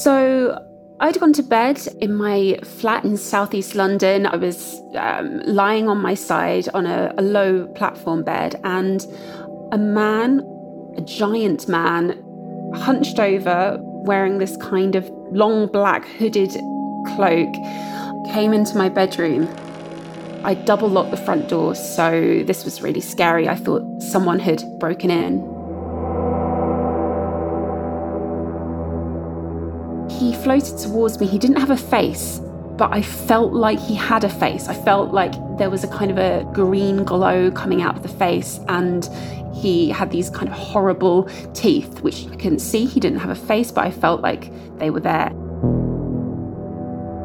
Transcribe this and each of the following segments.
So I'd gone to bed in my flat in southeast London. I was um, lying on my side on a, a low platform bed, and a man, a giant man, hunched over, wearing this kind of long black hooded cloak, came into my bedroom. I double locked the front door, so this was really scary. I thought someone had broken in. He floated towards me. He didn't have a face, but I felt like he had a face. I felt like there was a kind of a green glow coming out of the face, and he had these kind of horrible teeth, which I couldn't see. He didn't have a face, but I felt like they were there.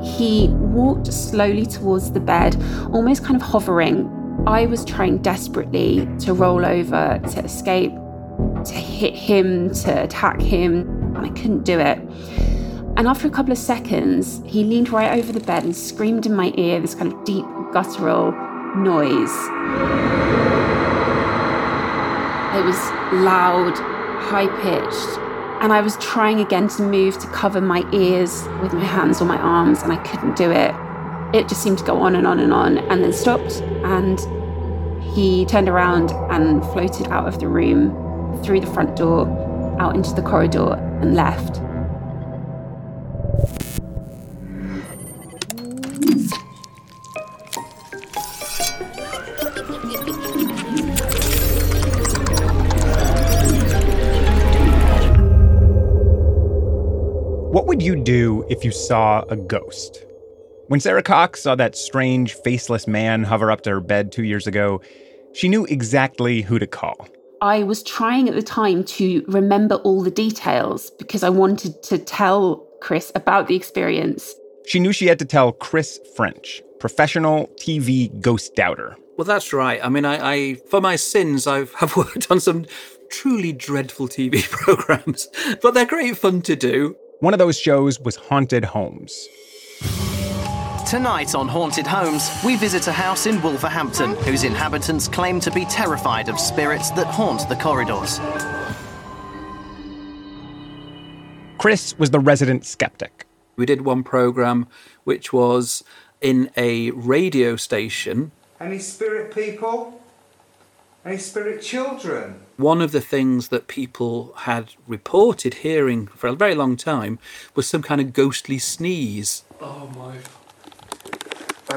He walked slowly towards the bed, almost kind of hovering. I was trying desperately to roll over, to escape, to hit him, to attack him, and I couldn't do it. And after a couple of seconds, he leaned right over the bed and screamed in my ear this kind of deep, guttural noise. It was loud, high pitched, and I was trying again to move to cover my ears with my hands or my arms, and I couldn't do it. It just seemed to go on and on and on, and then stopped. And he turned around and floated out of the room, through the front door, out into the corridor, and left. If you saw a ghost? When Sarah Cox saw that strange, faceless man hover up to her bed two years ago, she knew exactly who to call. I was trying at the time to remember all the details because I wanted to tell Chris about the experience. She knew she had to tell Chris French, professional TV ghost doubter. Well, that's right. I mean, I, I for my sins, I've have worked on some truly dreadful TV programs, but they're great fun to do. One of those shows was Haunted Homes. Tonight on Haunted Homes, we visit a house in Wolverhampton whose inhabitants claim to be terrified of spirits that haunt the corridors. Chris was the resident skeptic. We did one program which was in a radio station. Any spirit people? Any spirit children? One of the things that people had reported hearing for a very long time was some kind of ghostly sneeze. Oh my.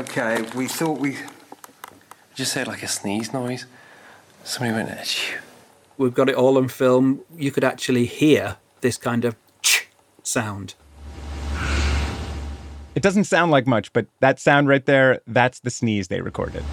Okay, we thought we. Just heard like a sneeze noise. Somebody went, Achoo. We've got it all on film. You could actually hear this kind of sound. It doesn't sound like much, but that sound right there, that's the sneeze they recorded.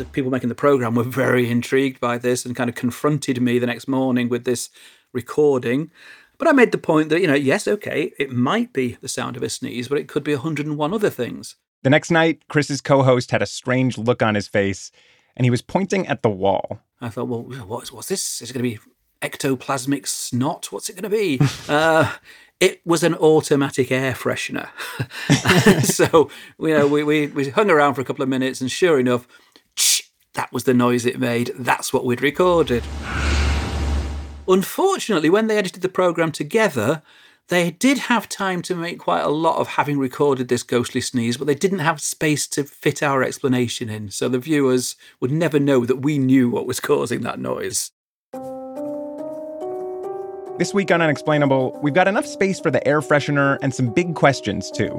The people making the program were very intrigued by this and kind of confronted me the next morning with this recording. But I made the point that, you know, yes, okay, it might be the sound of a sneeze, but it could be 101 other things. The next night, Chris's co host had a strange look on his face, and he was pointing at the wall. I thought, well, what's, what's this? Is it going to be ectoplasmic snot? What's it going to be? uh, it was an automatic air freshener. so, you know, we, we, we hung around for a couple of minutes, and sure enough, that was the noise it made. That's what we'd recorded. Unfortunately, when they edited the program together, They did have time to make quite a lot of having recorded this ghostly sneeze, but they didn't have space to fit our explanation in, so the viewers would never know that we knew what was causing that noise. This week on Unexplainable, we've got enough space for the air freshener and some big questions, too.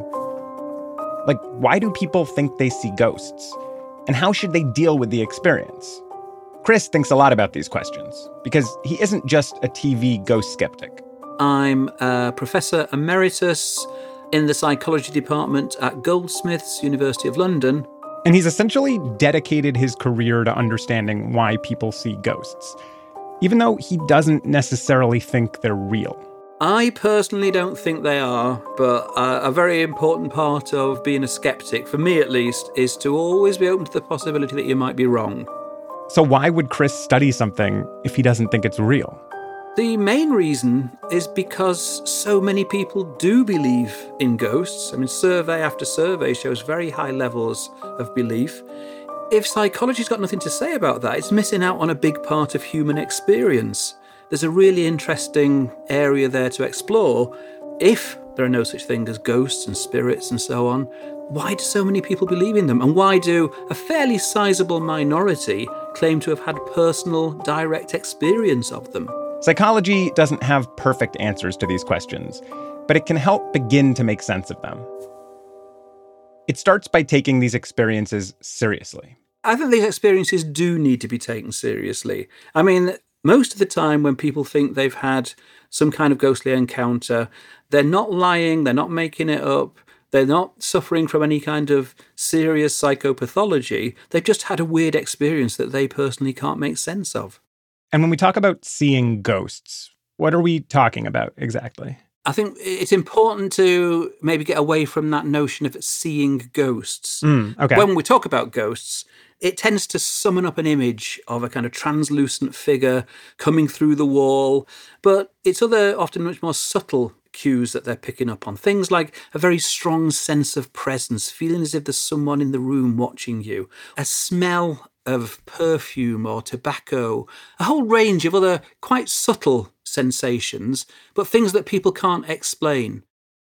Like, why do people think they see ghosts? And how should they deal with the experience? Chris thinks a lot about these questions because he isn't just a TV ghost skeptic. I'm a professor emeritus in the psychology department at Goldsmiths, University of London. And he's essentially dedicated his career to understanding why people see ghosts, even though he doesn't necessarily think they're real. I personally don't think they are, but uh, a very important part of being a skeptic, for me at least, is to always be open to the possibility that you might be wrong. So, why would Chris study something if he doesn't think it's real? The main reason is because so many people do believe in ghosts. I mean, survey after survey shows very high levels of belief. If psychology's got nothing to say about that, it's missing out on a big part of human experience. There's a really interesting area there to explore. If there are no such thing as ghosts and spirits and so on, why do so many people believe in them? And why do a fairly sizable minority claim to have had personal, direct experience of them? Psychology doesn't have perfect answers to these questions, but it can help begin to make sense of them. It starts by taking these experiences seriously. I think these experiences do need to be taken seriously. I mean, most of the time when people think they've had some kind of ghostly encounter, they're not lying, they're not making it up, they're not suffering from any kind of serious psychopathology. They've just had a weird experience that they personally can't make sense of. And when we talk about seeing ghosts, what are we talking about exactly? I think it's important to maybe get away from that notion of seeing ghosts. Mm, okay. When we talk about ghosts, it tends to summon up an image of a kind of translucent figure coming through the wall, but it's other, often much more subtle cues that they're picking up on. Things like a very strong sense of presence, feeling as if there's someone in the room watching you, a smell of perfume or tobacco, a whole range of other quite subtle sensations, but things that people can't explain.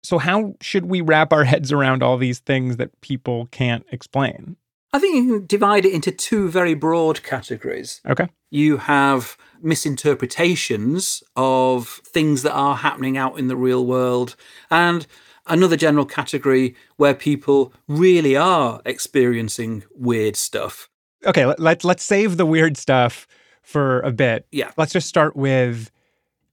So, how should we wrap our heads around all these things that people can't explain? I think you can divide it into two very broad categories. Okay. You have misinterpretations of things that are happening out in the real world, and another general category where people really are experiencing weird stuff. Okay, let, let, let's save the weird stuff for a bit. Yeah. Let's just start with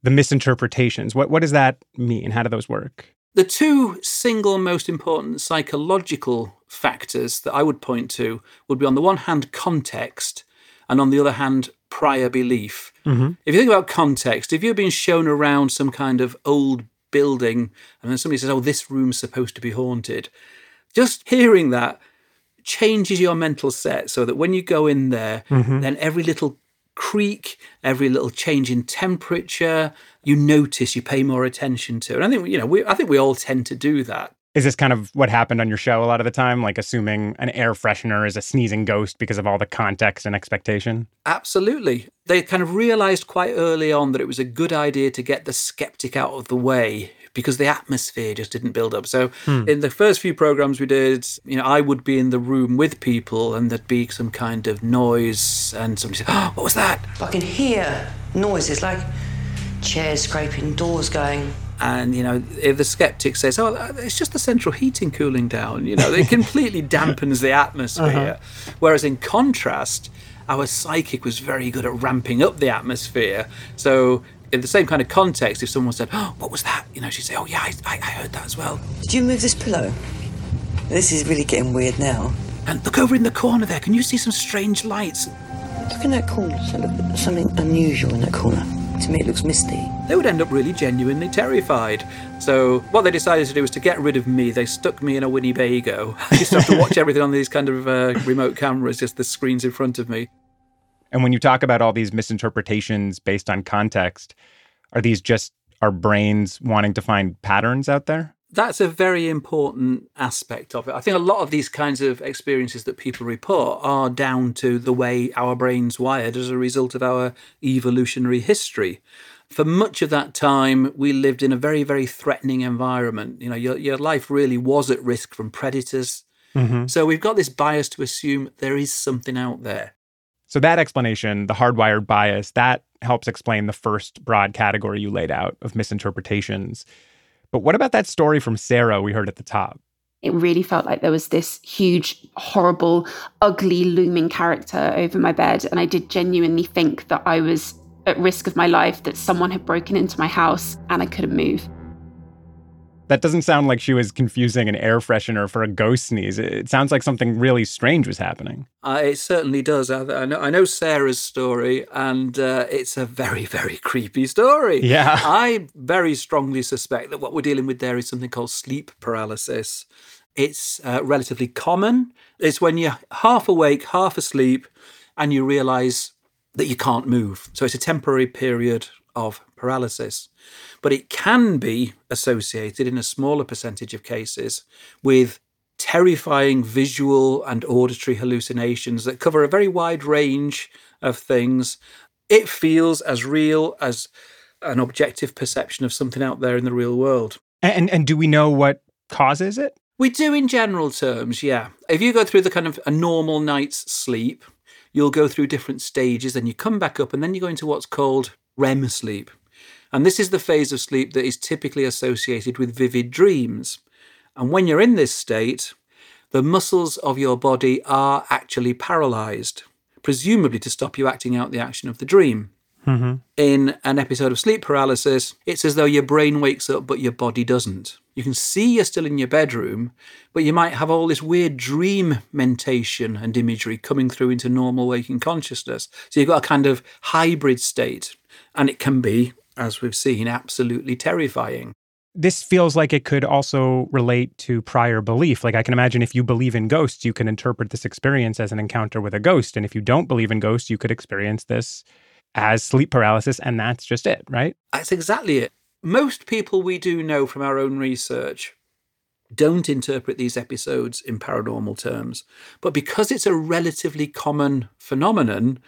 the misinterpretations. What, what does that mean? How do those work? The two single most important psychological factors that I would point to would be on the one hand, context, and on the other hand, prior belief. Mm-hmm. If you think about context, if you're being shown around some kind of old building and then somebody says, oh, this room's supposed to be haunted, just hearing that changes your mental set so that when you go in there, Mhm. then every little creak, every little change in temperature, you notice, you pay more attention to. And I think, you know, we, I think we all tend to do that. Is this kind of what happened on your show a lot of the time? Like assuming an air freshener is a sneezing ghost because of all the context and expectation? Absolutely. They kind of realized quite early on that it was a good idea to get the skeptic out of the way because the atmosphere just didn't build up. So Hmm. in the first few programs we did, you know, I would be in the room with people and there'd be some kind of noise and somebody said, "Oh, what was that?" I can hear noises like chairs scraping, doors going. And you know, if the skeptic says, "Oh, it's just the central heating cooling down," you know, it completely dampens the atmosphere. Uh-huh. Whereas in contrast, our psychic was very good at ramping up the atmosphere. So in the same kind of context, if someone said, "Oh, what was that?" you know, she'd say, "Oh, yeah, I, I I heard that as well." Did you move this pillow? This is really getting weird now. And look over in the corner there. Can you see some strange lights? Look in that corner. Something, something unusual in that corner. To me, it looks misty. They would end up really genuinely terrified. So what they decided to do was to get rid of me. They stuck me in a Winnebago. I used to have to watch everything on these kind of uh, remote cameras, just the screens in front of me. And when you talk about all these misinterpretations based on context, are these just our brains wanting to find patterns out there? That's a very important aspect of it. I think a lot of these kinds of experiences that people report are down to the way our brains wired as a result of our evolutionary history. for much of that time, we lived in a very, very threatening environment. You know, your, your life really was at risk from predators. Mhm. So we've got this bias to assume there is something out there. So that explanation, the hardwired bias, that helps explain the first broad category you laid out of misinterpretations. But what about that story from Sarah we heard at the top? It really felt like there was this huge, horrible, ugly, looming character over my bed. And I did genuinely think that I was at risk of my life, that someone had broken into my house and I couldn't move. That doesn't sound like she was confusing an air freshener for a ghost sneeze. It sounds like something really strange was happening. Uh, it certainly does. I, I know, I know Sarah's story, and uh, it's a very, very creepy story. Yeah. I very strongly suspect that what we're dealing with there is something called sleep paralysis. It's uh, relatively common. It's when you're half awake, half asleep, and you realize that you can't move. So it's a temporary period of paralysis. But it can be associated in a smaller percentage of cases with terrifying visual and auditory hallucinations that cover a very wide range of things. It feels as real as an objective perception of something out there in the real world. And and do we know what causes it? We do in general terms, yeah. If you go through the kind of a normal night's sleep, you'll go through different stages, then you come back up, and then you go into what's called REM sleep. And this is the phase of sleep that is typically associated with vivid dreams. And when you're in this state, the muscles of your body are actually paralyzed, presumably to stop you acting out the action of the dream. Mm-hmm. In an episode of sleep paralysis, it's as though your brain wakes up, but your body doesn't. You can see you're still in your bedroom, but you might have all this weird dream mentation and imagery coming through into normal waking consciousness. So you've got a kind of hybrid state, and it can be, as we've seen, absolutely terrifying. This feels like it could also relate to prior belief. Like I can imagine if you believe in ghosts, you can interpret this experience as an encounter with a ghost. And if you don't believe in ghosts, you could experience this as sleep paralysis, and that's just it, right? That's exactly it. Most people we do know from our own research don't interpret these episodes in paranormal terms. But because it's a relatively common phenomenon,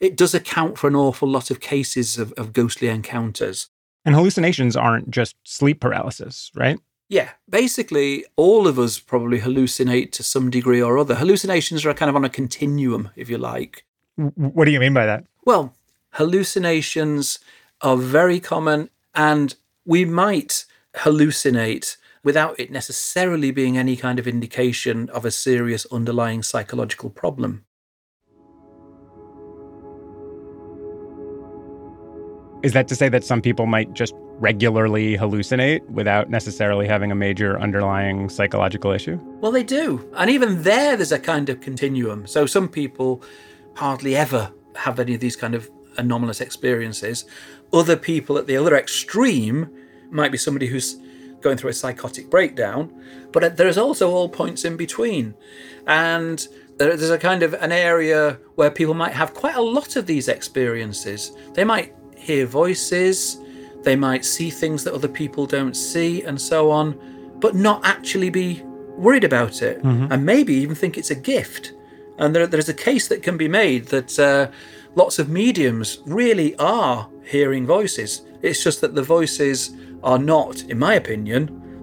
it does account for an awful lot of cases of, of ghostly encounters. And hallucinations aren't just sleep paralysis, right? Yeah, basically, all of us probably hallucinate to some degree or other. Hallucinations are kind of on a continuum, if you like. What do you mean by that? Well, hallucinations are very common, and we might hallucinate without it necessarily being any kind of indication of a serious underlying psychological problem. Is that to say that some people might just regularly hallucinate without necessarily having a major underlying psychological issue? Well, they do. And even there, there's a kind of continuum. So some people hardly ever have any of these kind of anomalous experiences. Other people at the other extreme might be somebody who's going through a psychotic breakdown, but there's also all points in between. And there's a kind of an area where people might have quite a lot of these experiences. They might hear voices, they might see things that other people don't see, and so on, but not actually be worried about it, Mhm. and maybe even think it's a gift. And there, there's a case that can be made that uh, lots of mediums really are hearing voices. It's just that the voices are not, in my opinion,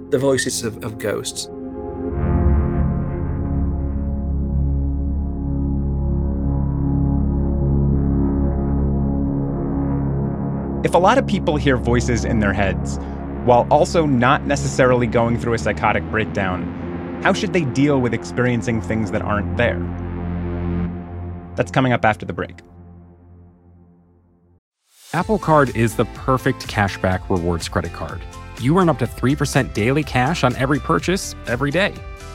the voices of, of ghosts. If a lot of people hear voices in their heads while also not necessarily going through a psychotic breakdown, how should they deal with experiencing things that aren't there? That's coming up after the break. Apple Card is the perfect cashback rewards credit card. You earn up to 3% daily cash on every purchase every day.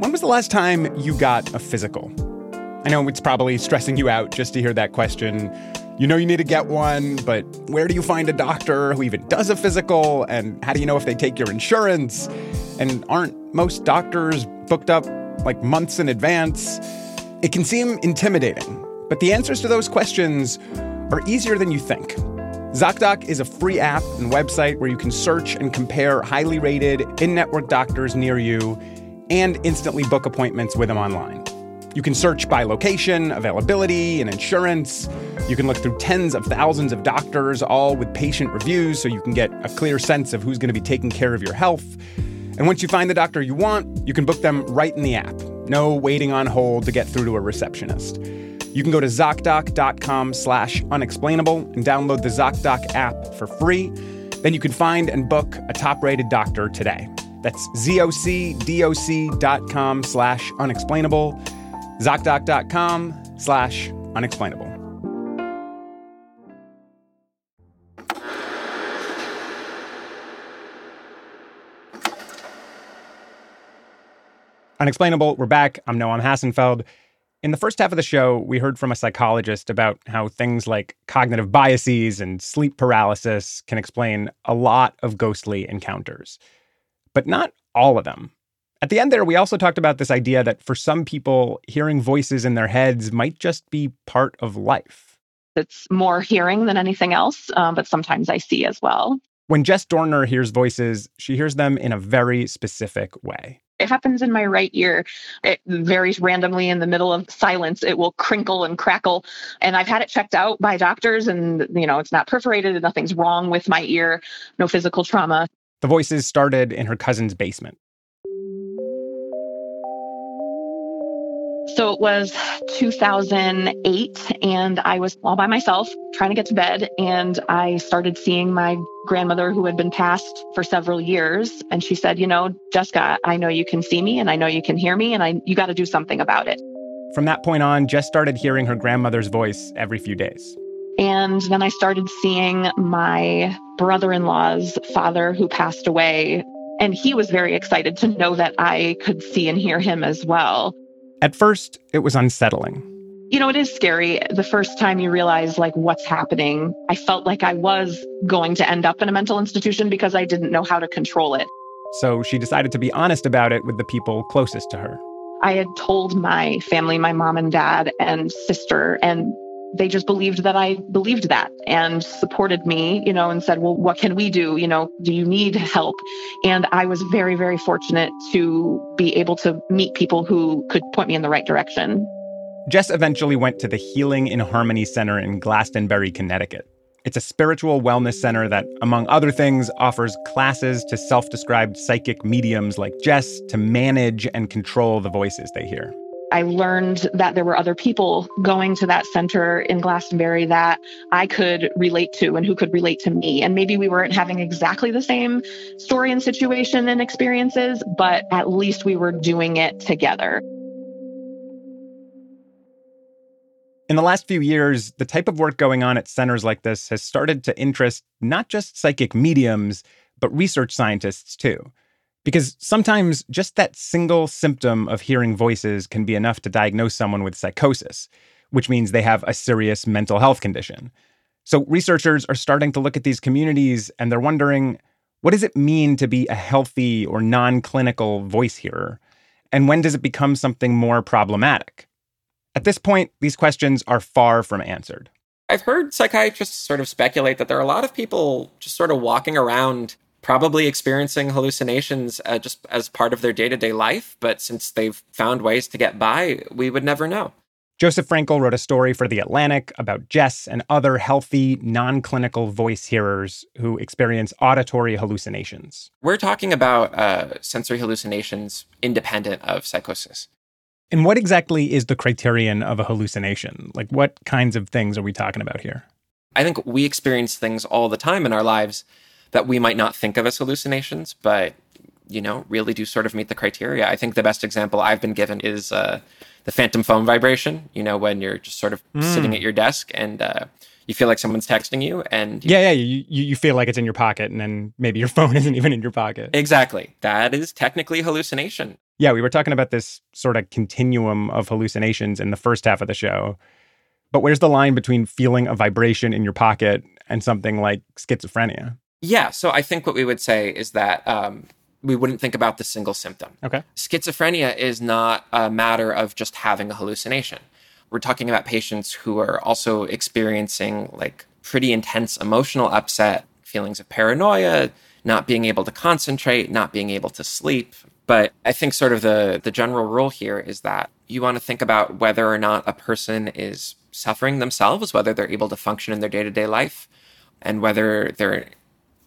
When was the last time you got a physical? I know it's probably stressing you out just to hear that question. You know you need to get one, but where do you find a doctor who even does a physical? And how do you know if they take your insurance? And aren't most doctors booked up like months in advance? It can seem intimidating, but the answers to those questions are easier than you think. ZocDoc is a free app and website where you can search and compare highly rated in network doctors near you and instantly book appointments with them online. You can search by location, availability, and insurance. You can look through tens of thousands of doctors, all with patient reviews, so you can get a clear sense of who's going to be taking care of your health. And once you find the doctor you want, you can book them right in the app. No waiting on hold to get through to a receptionist. You can go to ZocDoc.com slash unexplainable and download the ZocDoc app for free. Then you can find and book a top-rated doctor today. That's ZocDoc.com slash unexplainable. ZocDoc.com slash unexplainable. Unexplainable, we're back. I'm Noam Hassenfeld. In the first half of the show, we heard from a psychologist about how things like cognitive biases and sleep paralysis can explain a lot of ghostly encounters, but not all of them. At the end there, we also talked about this idea that for some people, hearing voices in their heads might just be part of life. It's more hearing than anything else, um, but sometimes I see as well. When Jess Dorner hears voices, she hears them in a very specific way. It happens in my right ear. It varies randomly in the middle of silence. It will crinkle and crackle. And I've had it checked out by doctors, and, you know, it's not perforated and nothing's wrong with my ear, no physical trauma. The voices started in her cousin's basement. So it was 2008, and I was all by myself trying to get to bed. And I started seeing my grandmother, who had been passed for several years. And she said, You know, Jessica, I know you can see me, and I know you can hear me, and I, you got to do something about it. From that point on, Jess started hearing her grandmother's voice every few days. And then I started seeing my brother in law's father, who passed away. And he was very excited to know that I could see and hear him as well. At first, it was unsettling. You know, it is scary the first time you realize like what's happening. I felt like I was going to end up in a mental institution because I didn't know how to control it. So she decided to be honest about it with the people closest to her. I had told my family, my mom and dad and sister, and they just believed that I believed that and supported me, you know, and said, well, what can we do? You know, do you need help? And I was very, very fortunate to be able to meet people who could point me in the right direction. Jess eventually went to the Healing in Harmony Center in Glastonbury, Connecticut. It's a spiritual wellness center that, among other things, offers classes to self described psychic mediums like Jess to manage and control the voices they hear. I learned that there were other people going to that center in Glastonbury that I could relate to and who could relate to me. And maybe we weren't having exactly the same story and situation and experiences, but at least we were doing it together. In the last few years, the type of work going on at centers like this has started to interest not just psychic mediums, but research scientists too. Because sometimes just that single symptom of hearing voices can be enough to diagnose someone with psychosis, which means they have a serious mental health condition. So researchers are starting to look at these communities and they're wondering what does it mean to be a healthy or non clinical voice hearer? And when does it become something more problematic? At this point, these questions are far from answered. I've heard psychiatrists sort of speculate that there are a lot of people just sort of walking around probably experiencing hallucinations uh, just as part of their day to day life. But since they've found ways to get by, we would never know. Joseph Frankel wrote a story for The Atlantic about Jess and other healthy, non clinical voice hearers who experience auditory hallucinations. We're talking about uh, sensory hallucinations independent of psychosis. And what exactly is the criterion of a hallucination? Like, what kinds of things are we talking about here? I think we experience things all the time in our lives that we might not think of as hallucinations, but you know, really do sort of meet the criteria. I think the best example I've been given is uh, the phantom phone vibration. You know, when you're just sort of mm. sitting at your desk and uh, you feel like someone's texting you, and you, yeah, yeah, you you feel like it's in your pocket, and then maybe your phone isn't even in your pocket. Exactly, that is technically hallucination. Yeah, we were talking about this sort of continuum of hallucinations in the first half of the show. But where's the line between feeling a vibration in your pocket and something like schizophrenia? Yeah. So I think what we would say is that um, we wouldn't think about the single symptom. Okay. Schizophrenia is not a matter of just having a hallucination. We're talking about patients who are also experiencing like pretty intense emotional upset, feelings of paranoia, not being able to concentrate, not being able to sleep. But I think sort of the the general rule here is that you want to think about whether or not a person is suffering themselves, whether they're able to function in their day-to-day life, and whether they're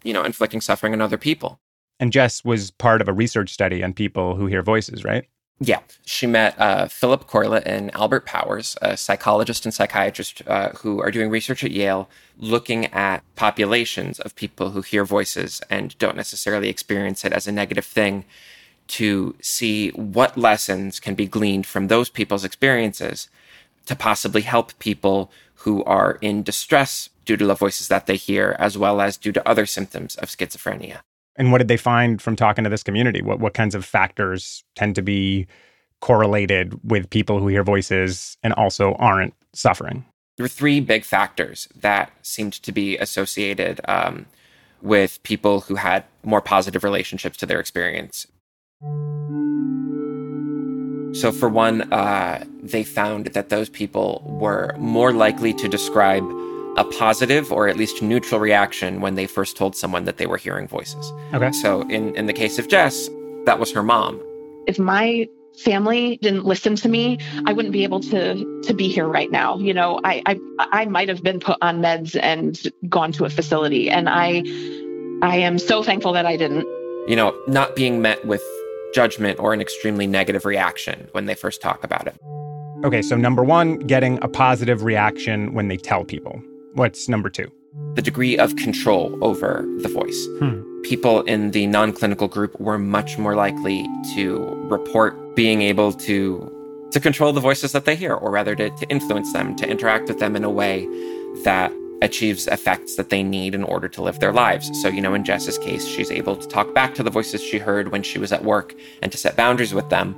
you know inflicting suffering on other people. And Jess was part of a research study on people who hear voices, right? Yeah, she met uh, Philip Corlett and Albert Powers, a psychologist and psychiatrist uh, who are doing research at Yale looking at populations of people who hear voices and don't necessarily experience it as a negative thing to see what lessons can be gleaned from those people's experiences to possibly help people who are in distress due to the voices that they hear, as well as due to other symptoms of schizophrenia. And what did they find from talking to this community? What what kinds of factors tend to be correlated with people who hear voices and also aren't suffering? There were three big factors that seemed to be associated um, with people who had more positive relationships to their experience. So, for one, uh, they found that those people were more likely to describe a positive or at least neutral reaction when they first told someone that they were hearing voices. Okay. So, in, in the case of Jess, that was her mom. If my family didn't listen to me, I wouldn't be able to to be here right now. You know, I I, I might have been put on meds and gone to a facility, and I I am so thankful that I didn't. You know, not being met with judgment or an extremely negative reaction when they first talk about it. Okay, so number one, getting a positive reaction when they tell people. What's number two? The degree of control over the voice. Hmm. People in the non clinical group were much more likely to report being able to to control the voices that they hear, or rather to, to influence them, to interact with them in a way that achieves effects that they need in order to live their lives. So, you know, in Jess's case, she's able to talk back to the voices she heard when she was at work and to set boundaries with them.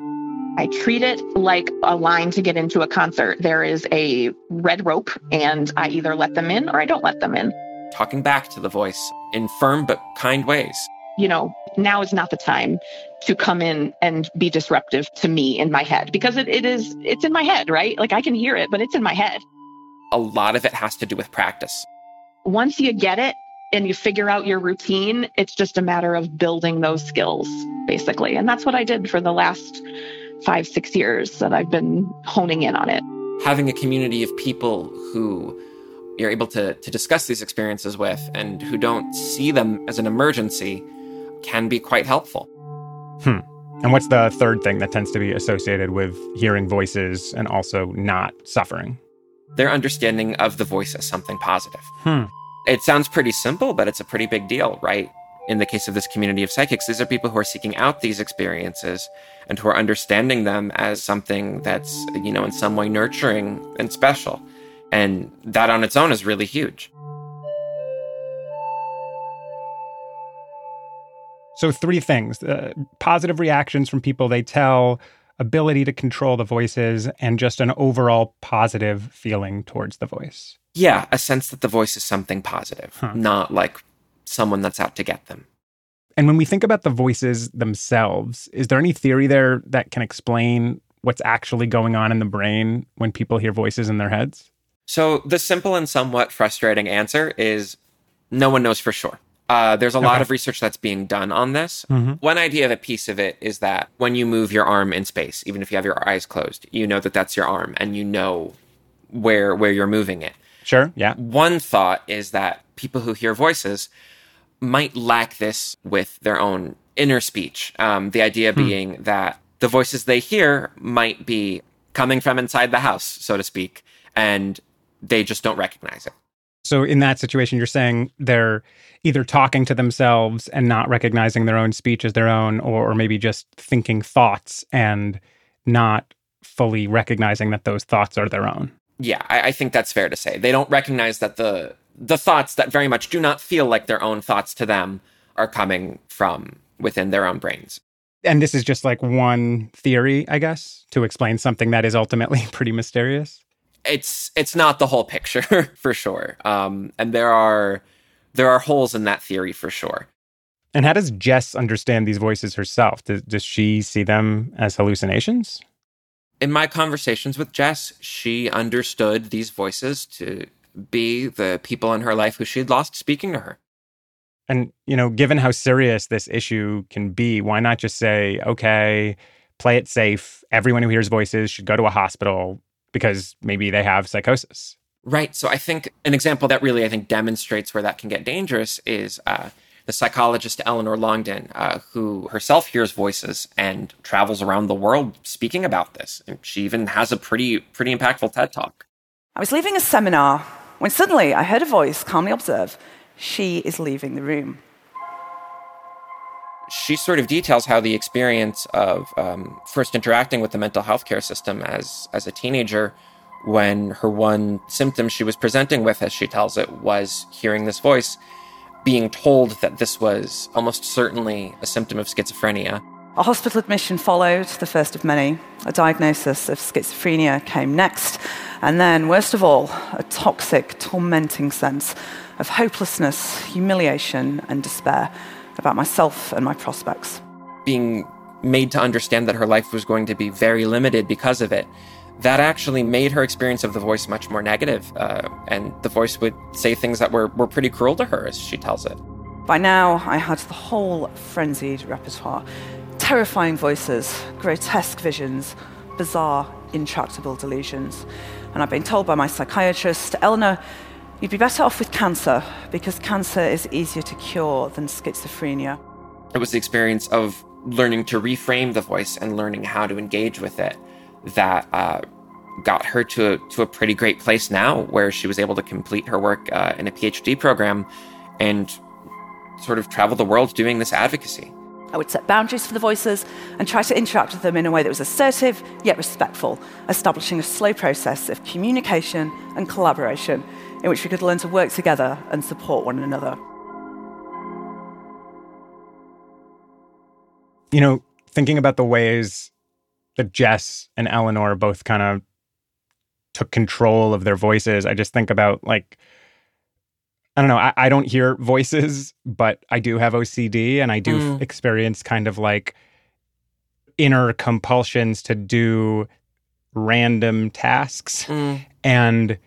I treat it like a line to get into a concert. There is a red rope, and I either let them in or I don't let them in. Talking back to the voice in firm but kind ways. You know, now is not the time to come in and be disruptive to me in my head because it, it is, it's in my head, right? Like I can hear it, but it's in my head. A lot of it has to do with practice. Once you get it and you figure out your routine, it's just a matter of building those skills, basically. And that's what I did for the last five, six years that I've been honing in on it. Having a community of people who you're able to, to discuss these experiences with and who don't see them as an emergency can be quite helpful. Hmm. And what's the third thing that tends to be associated with hearing voices and also not suffering? Their understanding of the voice as something positive. Hmm. It sounds pretty simple, but it's a pretty big deal, right? In the case of this community of psychics, these are people who are seeking out these experiences and who are understanding them as something that's, you know, in some way nurturing and special. And that on its own is really huge. So, three things uh, positive reactions from people they tell, ability to control the voices, and just an overall positive feeling towards the voice. Yeah, a sense that the voice is something positive, Huh. not like someone that's out to get them. And when we think about the voices themselves, is there any theory there that can explain what's actually going on in the brain when people hear voices in their heads? So, the simple and somewhat frustrating answer is no one knows for sure. Uh, there's a lot of research that's being done on this. Mhm. One idea of a piece of it is that when you move your arm in space, even if you have your eyes closed, you know that that's your arm and you know where where you're moving it. Sure, yeah. One thought is that people who hear voices might lack this with their own inner speech. Um, the idea Hmm. being that the voices they hear might be coming from inside the house, so to speak, and they just don't recognize it. So, in that situation, you're saying they're either talking to themselves and not recognizing their own speech as their own, or, or maybe just thinking thoughts and not fully recognizing that those thoughts are their own. Yeah, I, I think that's fair to say. They don't recognize that the the thoughts that very much do not feel like their own thoughts to them are coming from within their own brains. And this is just like one theory, I guess, to explain something that is ultimately pretty mysterious. It's it's not the whole picture for sure. Um, and there are there are holes in that theory for sure. And how does Jess understand these voices herself? Does, does she see them as hallucinations? In my conversations with Jess, she understood these voices to be the people in her life who she had lost speaking to her. And, you know, given how serious this issue can be, why not just say, okay, play it safe. Everyone who hears voices should go to a hospital because maybe they have psychosis. Right. So I think an example that really I think demonstrates where that can get dangerous is uh, the psychologist Eleanor Longden, uh, who herself hears voices and travels around the world speaking about this. And she even has a pretty pretty impactful TED talk. I was leaving a seminar when suddenly I heard a voice calmly observe, "She is leaving the room." She sort of details how the experience of um, first interacting with the mental health care system as as a teenager when her one symptom she was presenting with, as she tells it, was hearing this voice being told that this was almost certainly a symptom of schizophrenia. A hospital admission followed, the first of many. A diagnosis of schizophrenia came next. And then, worst of all, a toxic, tormenting sense of hopelessness, humiliation, and despair about myself and my prospects. Being made to understand that her life was going to be very limited because of it that actually made her experience of the voice much more negative. Uh, and the voice would say things that were, were pretty cruel to her, as she tells it. By now, I had the whole frenzied repertoire terrifying voices, grotesque visions, bizarre, intractable delusions. And I've been told by my psychiatrist, Eleanor, you'd be better off with cancer because cancer is easier to cure than schizophrenia. It was the experience of learning to reframe the voice and learning how to engage with it that uh, got her to a, to a pretty great place now, where she was able to complete her work uh, in a PhD program and sort of travel the world doing this advocacy. I would set boundaries for the voices and try to interact with them in a way that was assertive yet respectful, establishing a slow process of communication and collaboration in which we could learn to work together and support one another. You know, thinking about the ways that Jess and Eleanor both kind of took control of their voices. I just think about like I don't know, I, I don't hear voices, but I do have OCD and I do mm. f- experience kind of like inner compulsions to do random tasks. Mm. And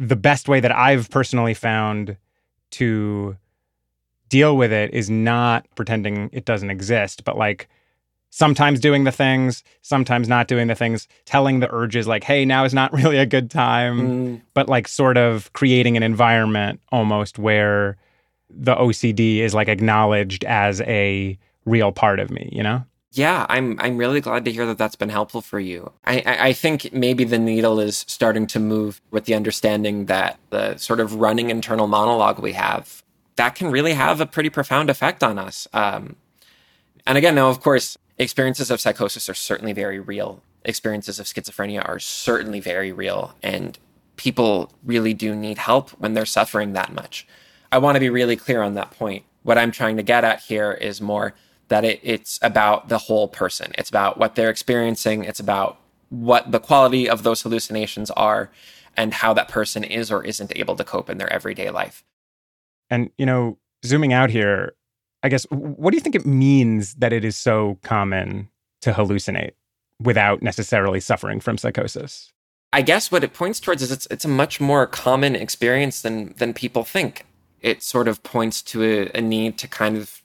the best way that I've personally found to deal with it is not pretending it doesn't exist, but like sometimes doing the things, sometimes not doing the things, telling the urges like, hey, now is not really a good time, mm. but like sort of creating an environment almost where the OCD is like acknowledged as a real part of me, you know? Yeah, I'm I'm really glad to hear that that's been helpful for you. I, I, I think maybe the needle is starting to move with the understanding that the sort of running internal monologue we have that can really have a pretty profound effect on us. Um, and again, now of course, experiences of psychosis are certainly very real. Experiences of schizophrenia are certainly very real. And people really do need help when they're suffering that much. I want to be really clear on that point. What I'm trying to get at here is more that it, it's about the whole person. It's about what they're experiencing. It's about what the quality of those hallucinations are and how that person is or isn't able to cope in their everyday life. And, you know, zooming out here, I guess, what do you think it means that it is so common to hallucinate without necessarily suffering from psychosis? I guess what it points towards is it's it's a much more common experience than than people think. It sort of points to a, a need to kind of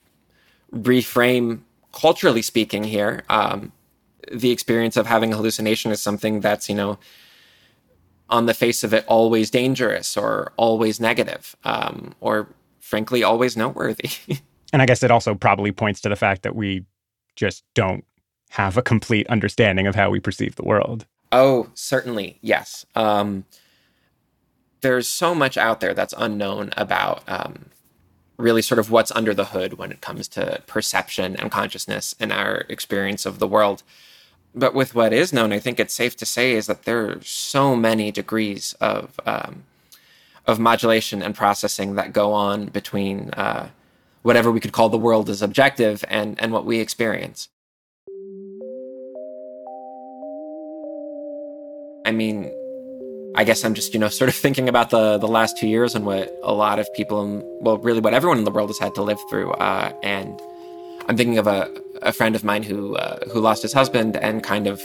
reframe, culturally speaking, here, um, the experience of having a hallucination is something that's you know on the face of it always dangerous or always negative um, or frankly always noteworthy. And I guess it also probably points to the fact that we just don't have a complete understanding of how we perceive the world. Oh, certainly. Yes. Um, there's so much out there that's unknown about um, really sort of what's under the hood when it comes to perception and consciousness and our experience of the world. But with what is known, I think it's safe to say is that there are so many degrees of um, of modulation and processing that go on between uh, whatever we could call the world as objective and, and what we experience. I mean, I guess I'm just, you know, sort of thinking about the the last two years and what a lot of people, in, well, really what everyone in the world has had to live through. Uh, and I'm thinking of a, a friend of mine who uh, who lost his husband and kind of,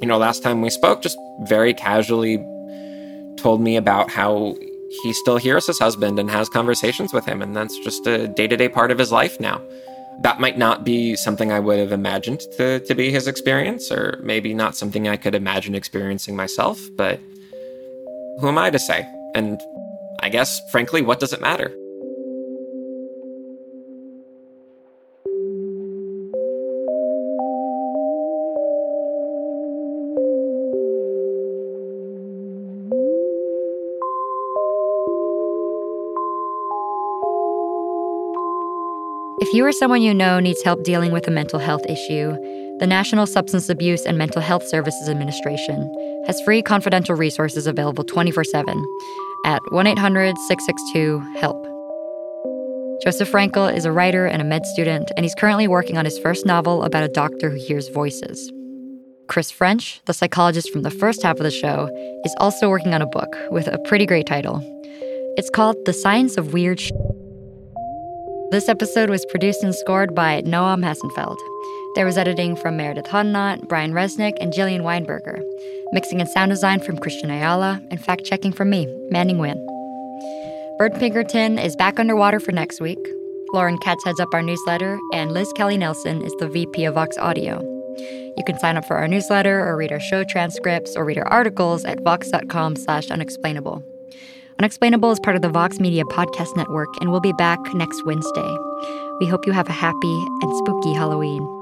you know, last time we spoke, just very casually told me about how he still hears his husband and has conversations with him, and that's just a day to day part of his life now that might not be something I would have imagined to, to be his experience, or maybe not something I could imagine experiencing myself, but who am I to say? And I guess, frankly, what does it matter? If you or someone you know needs help dealing with a mental health issue, the National Substance Abuse and Mental Health Services Administration has free confidential resources available 24 7 at 1 800 662 HELP. Joseph Frankel is a writer and a med student, and he's currently working on his first novel about a doctor who hears voices. Chris French, the psychologist from the first half of the show, is also working on a book with a pretty great title. It's called The Science of Weird Sh- this episode was produced and scored by Noam Hassenfeld. There was editing from Meredith Hodnot, Brian Resnick, and Jillian Weinberger. Mixing and sound design from Christian Ayala, and fact checking from me, Manding Nguyen. Byrd Pinkerton is back underwater for next week. Lauren Katz heads up our newsletter, and Liz Kelly Nelson is the VP of Vox Audio. You can sign up for our newsletter or read our show transcripts or read our articles at vox.com slash unexplainable. Unexplainable is part of the Vox Media Podcast Network, and we'll be back next Wednesday. We hope you have a happy and spooky Halloween.